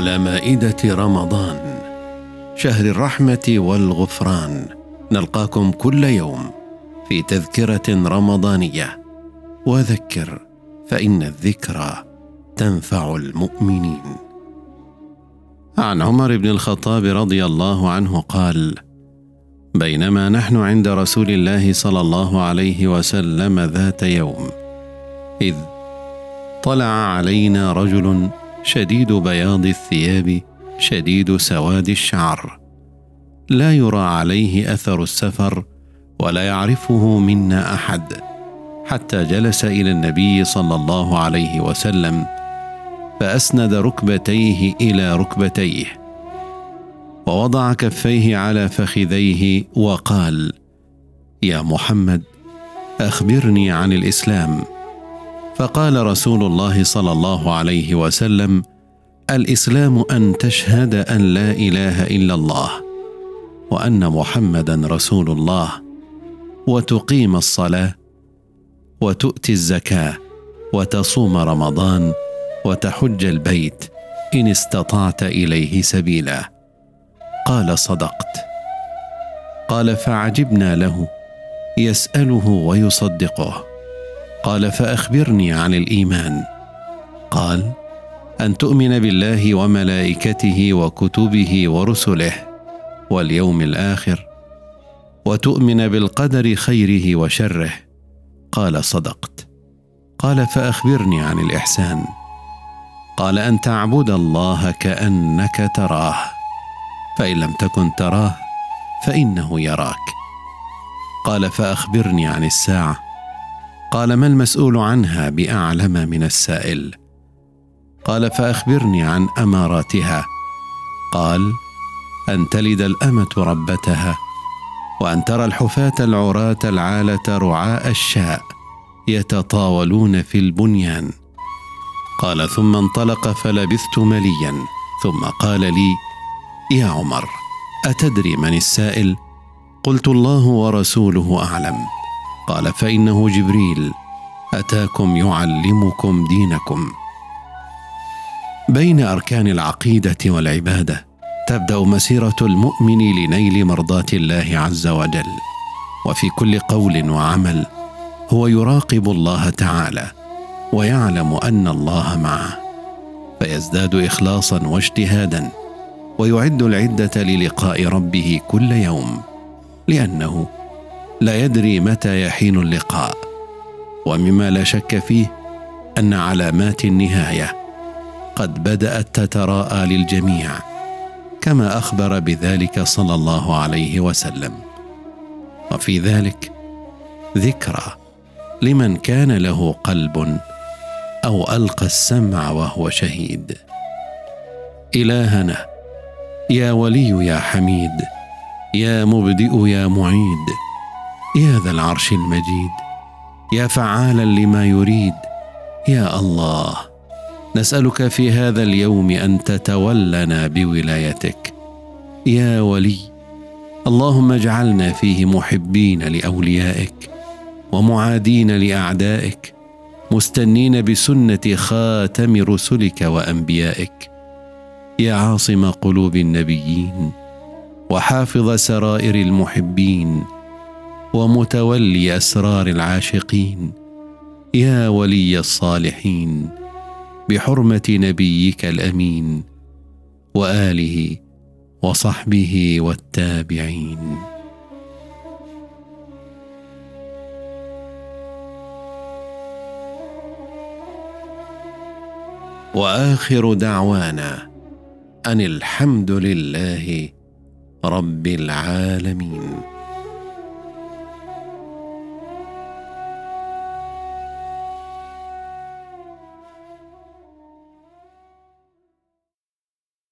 على مائدة رمضان. شهر الرحمة والغفران. نلقاكم كل يوم في تذكرة رمضانية. وذكر فإن الذكرى تنفع المؤمنين. عن عمر بن الخطاب رضي الله عنه قال بينما نحن عند رسول الله صلى الله عليه وسلم ذات يوم إذ طلع علينا رجل شديد بياض الثياب شديد سواد الشعر. لا يرى عليه أثر السفر ولا يعرفه منا أحد. حتى جلس إلى النبي صلى الله عليه وسلم فأسند ركبتيه إلى ركبتيه. ووضع كفيه على فخذيه وقال يا محمد أخبرني عن الإسلام. فقال رسول الله صلى الله عليه وسلم الإسلام أن تشهد أن لا إله إلا الله وأن محمدا رسول الله وتقيم الصلاة وتؤتي الزكاة وتصوم رمضان وتحج البيت إن استطعت إليه سبيلا. قال صدقت. قال فعجبنا له يسأله ويصدقه. قال فأخبرني عن الإيمان. قال أن تؤمن بالله وملائكته وكتبه ورسله واليوم الآخر وتؤمن بالقدر خيره وشره. قال صدقت. قال فأخبرني عن الإحسان. قال أن تعبد الله كأنك تراه. فإن لم تكن تراه فإنه يراك. قال فأخبرني عن الساعة. قال ما المسؤول عنها بأعلم من السائل؟ قال فأخبرني عن أماراتها. قال أن تلد الأمة ربتها وأن ترى الحفاة العراة العالة رعاء الشاء يتطاولون في البنيان. قال ثم انطلق فلبثت مليا ثم قال لي يا عمر أتدري من السائل؟ قلت الله ورسوله أعلم. قال فإنه جبريل أتاكم يعلمكم دينكم. بين أركان العقيدة والعبادة تبدأ مسيرة المؤمن لنيل مرضاة الله عز وجل وفي كل قول وعمل هو يراقب الله تعالى ويعلم أن الله معه. فيزداد اخلاصا واجتهادا ويعد العدة للقاء ربه كل يوم لأنه لا يدري متى يحين اللقاء ومما لا شك فيه أن علامات النهاية قد بدأت تتراءى للجميع كما أخبر بذلك صلى الله عليه وسلم. وفي ذلك ذكرى لمن كان له قلب أو ألقى السمع وهو شهيد. إلهنا يا ولي يا حميد يا مبدئ يا معيد يا ذا العرش المجيد يا فعالا لما يريد يا الله نسألك في هذا اليوم أن تتولنا بولايتك. يا ولي اللهم اجعلنا فيه محبين لأوليائك ومعادين لأعدائك مستنين بسنة خاتم رسلك وأنبيائك. يا عاصم قلوب النبيين وحافظ سرائر المحبين ومتولي أسرار العاشقين. يا ولي الصالحين بحرمة نبيك الأمين وآله وصحبه والتابعين. وآخر دعوانا أن الحمد لله رب العالمين.